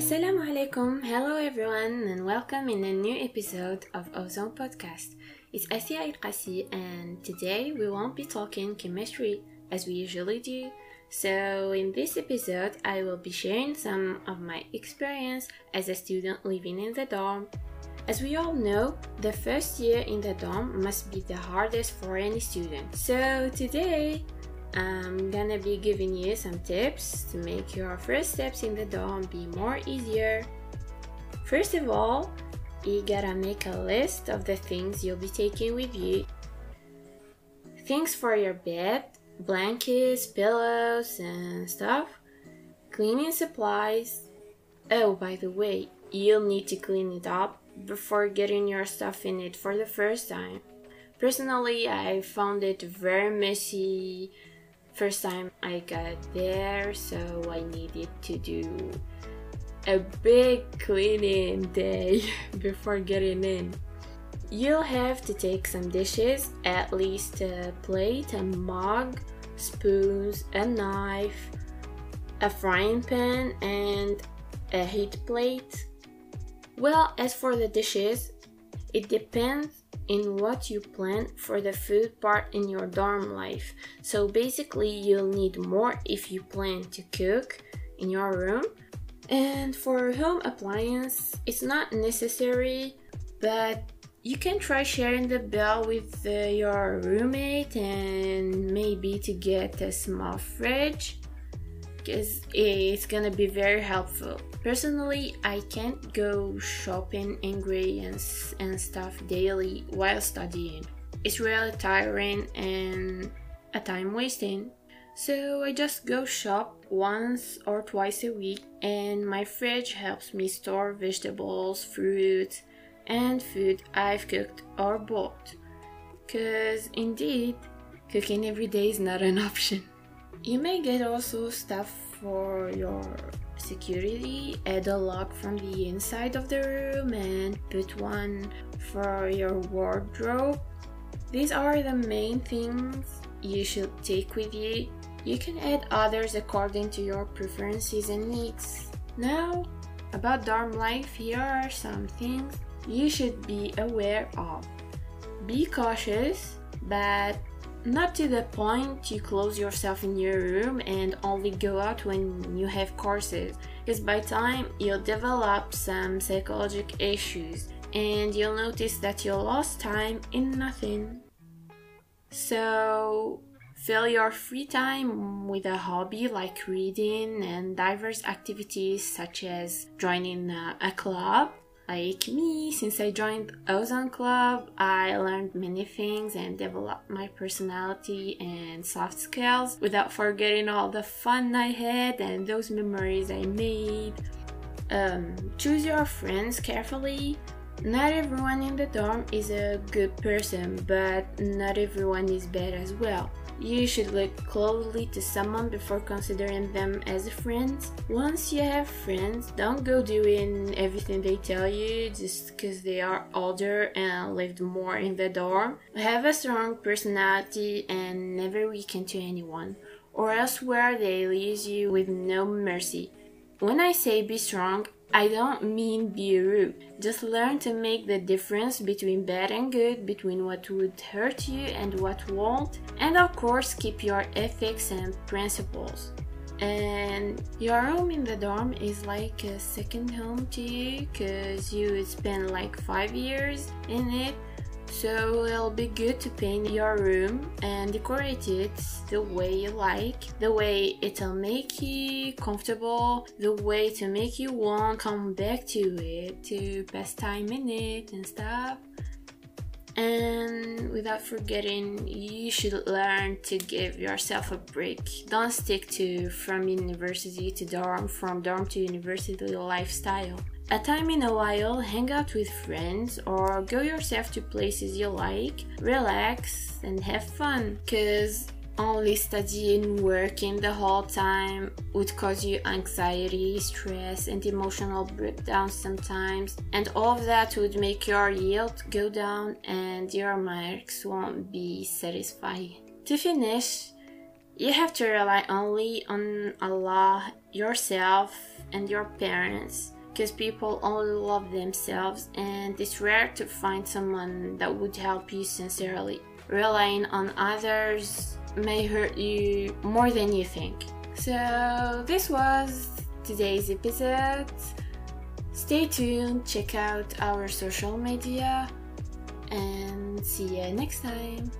Assalamu alaikum. Hello everyone and welcome in a new episode of Ozone Podcast. It's Asia Qasi and today we won't be talking chemistry as we usually do. So in this episode I will be sharing some of my experience as a student living in the dorm. As we all know, the first year in the dorm must be the hardest for any student. So today I'm gonna be giving you some tips to make your first steps in the dorm be more easier. First of all, you gotta make a list of the things you'll be taking with you. Things for your bed, blankets, pillows, and stuff. Cleaning supplies. Oh, by the way, you'll need to clean it up before getting your stuff in it for the first time. Personally, I found it very messy first time I got there, so I needed to do a big cleaning day before getting in. You'll have to take some dishes, at least a plate, a mug, spoons, a knife, a frying pan, and a heat plate. Well, as for the dishes, it depends in what you plan for the food part in your dorm life. So basically, you'll need more if you plan to cook in your room. And for home appliance, it's not necessary, but you can try sharing the bill with uh, your roommate and maybe to get a small fridge because it's gonna be very helpful. Personally, I can't go shopping ingredients and stuff daily while studying. It's really tiring and a time wasting. So I just go shop once or twice a week, and my fridge helps me store vegetables, fruits, and food I've cooked or bought. Because indeed, cooking every day is not an option. You may get also stuff for your security, add a lock from the inside of the room and put one for your wardrobe. These are the main things you should take with you. You can add others according to your preferences and needs. Now, about dorm life, here are some things you should be aware of. Be cautious, but not to the point you close yourself in your room and only go out when you have courses, because by time you'll develop some psychological issues and you'll notice that you lost time in nothing. So, fill your free time with a hobby like reading and diverse activities such as joining a club like me, since I joined Ozone Club, I learned many things and developed my personality and soft skills without forgetting all the fun I had and those memories I made. Um, choose your friends carefully. Not everyone in the dorm is a good person, but not everyone is bad as well. You should look closely to someone before considering them as a friend. Once you have friends, don't go doing everything they tell you just because they are older and lived more in the dorm. Have a strong personality and never weaken to anyone, or else where they leave you with no mercy. When I say be strong, I don't mean be rude. Just learn to make the difference between bad and good, between what would hurt you and what won't, and of course, keep your ethics and principles. And your room in the dorm is like a second home to you because you spend like five years in it so it'll be good to paint your room and decorate it the way you like, the way it'll make you comfortable, the way to make you want come back to it, to pass time in it and stuff. And without forgetting, you should learn to give yourself a break. Don't stick to from university to dorm, from dorm to university lifestyle a time in a while, hang out with friends or go yourself to places you like, relax and have fun. Cause only studying, working the whole time would cause you anxiety, stress, and emotional breakdowns sometimes, and all of that would make your yield go down and your marks won't be satisfying. To finish, you have to rely only on Allah, yourself, and your parents because people only love themselves and it's rare to find someone that would help you sincerely. Relying on others may hurt you more than you think. So, this was today's episode. Stay tuned, check out our social media, and see you next time.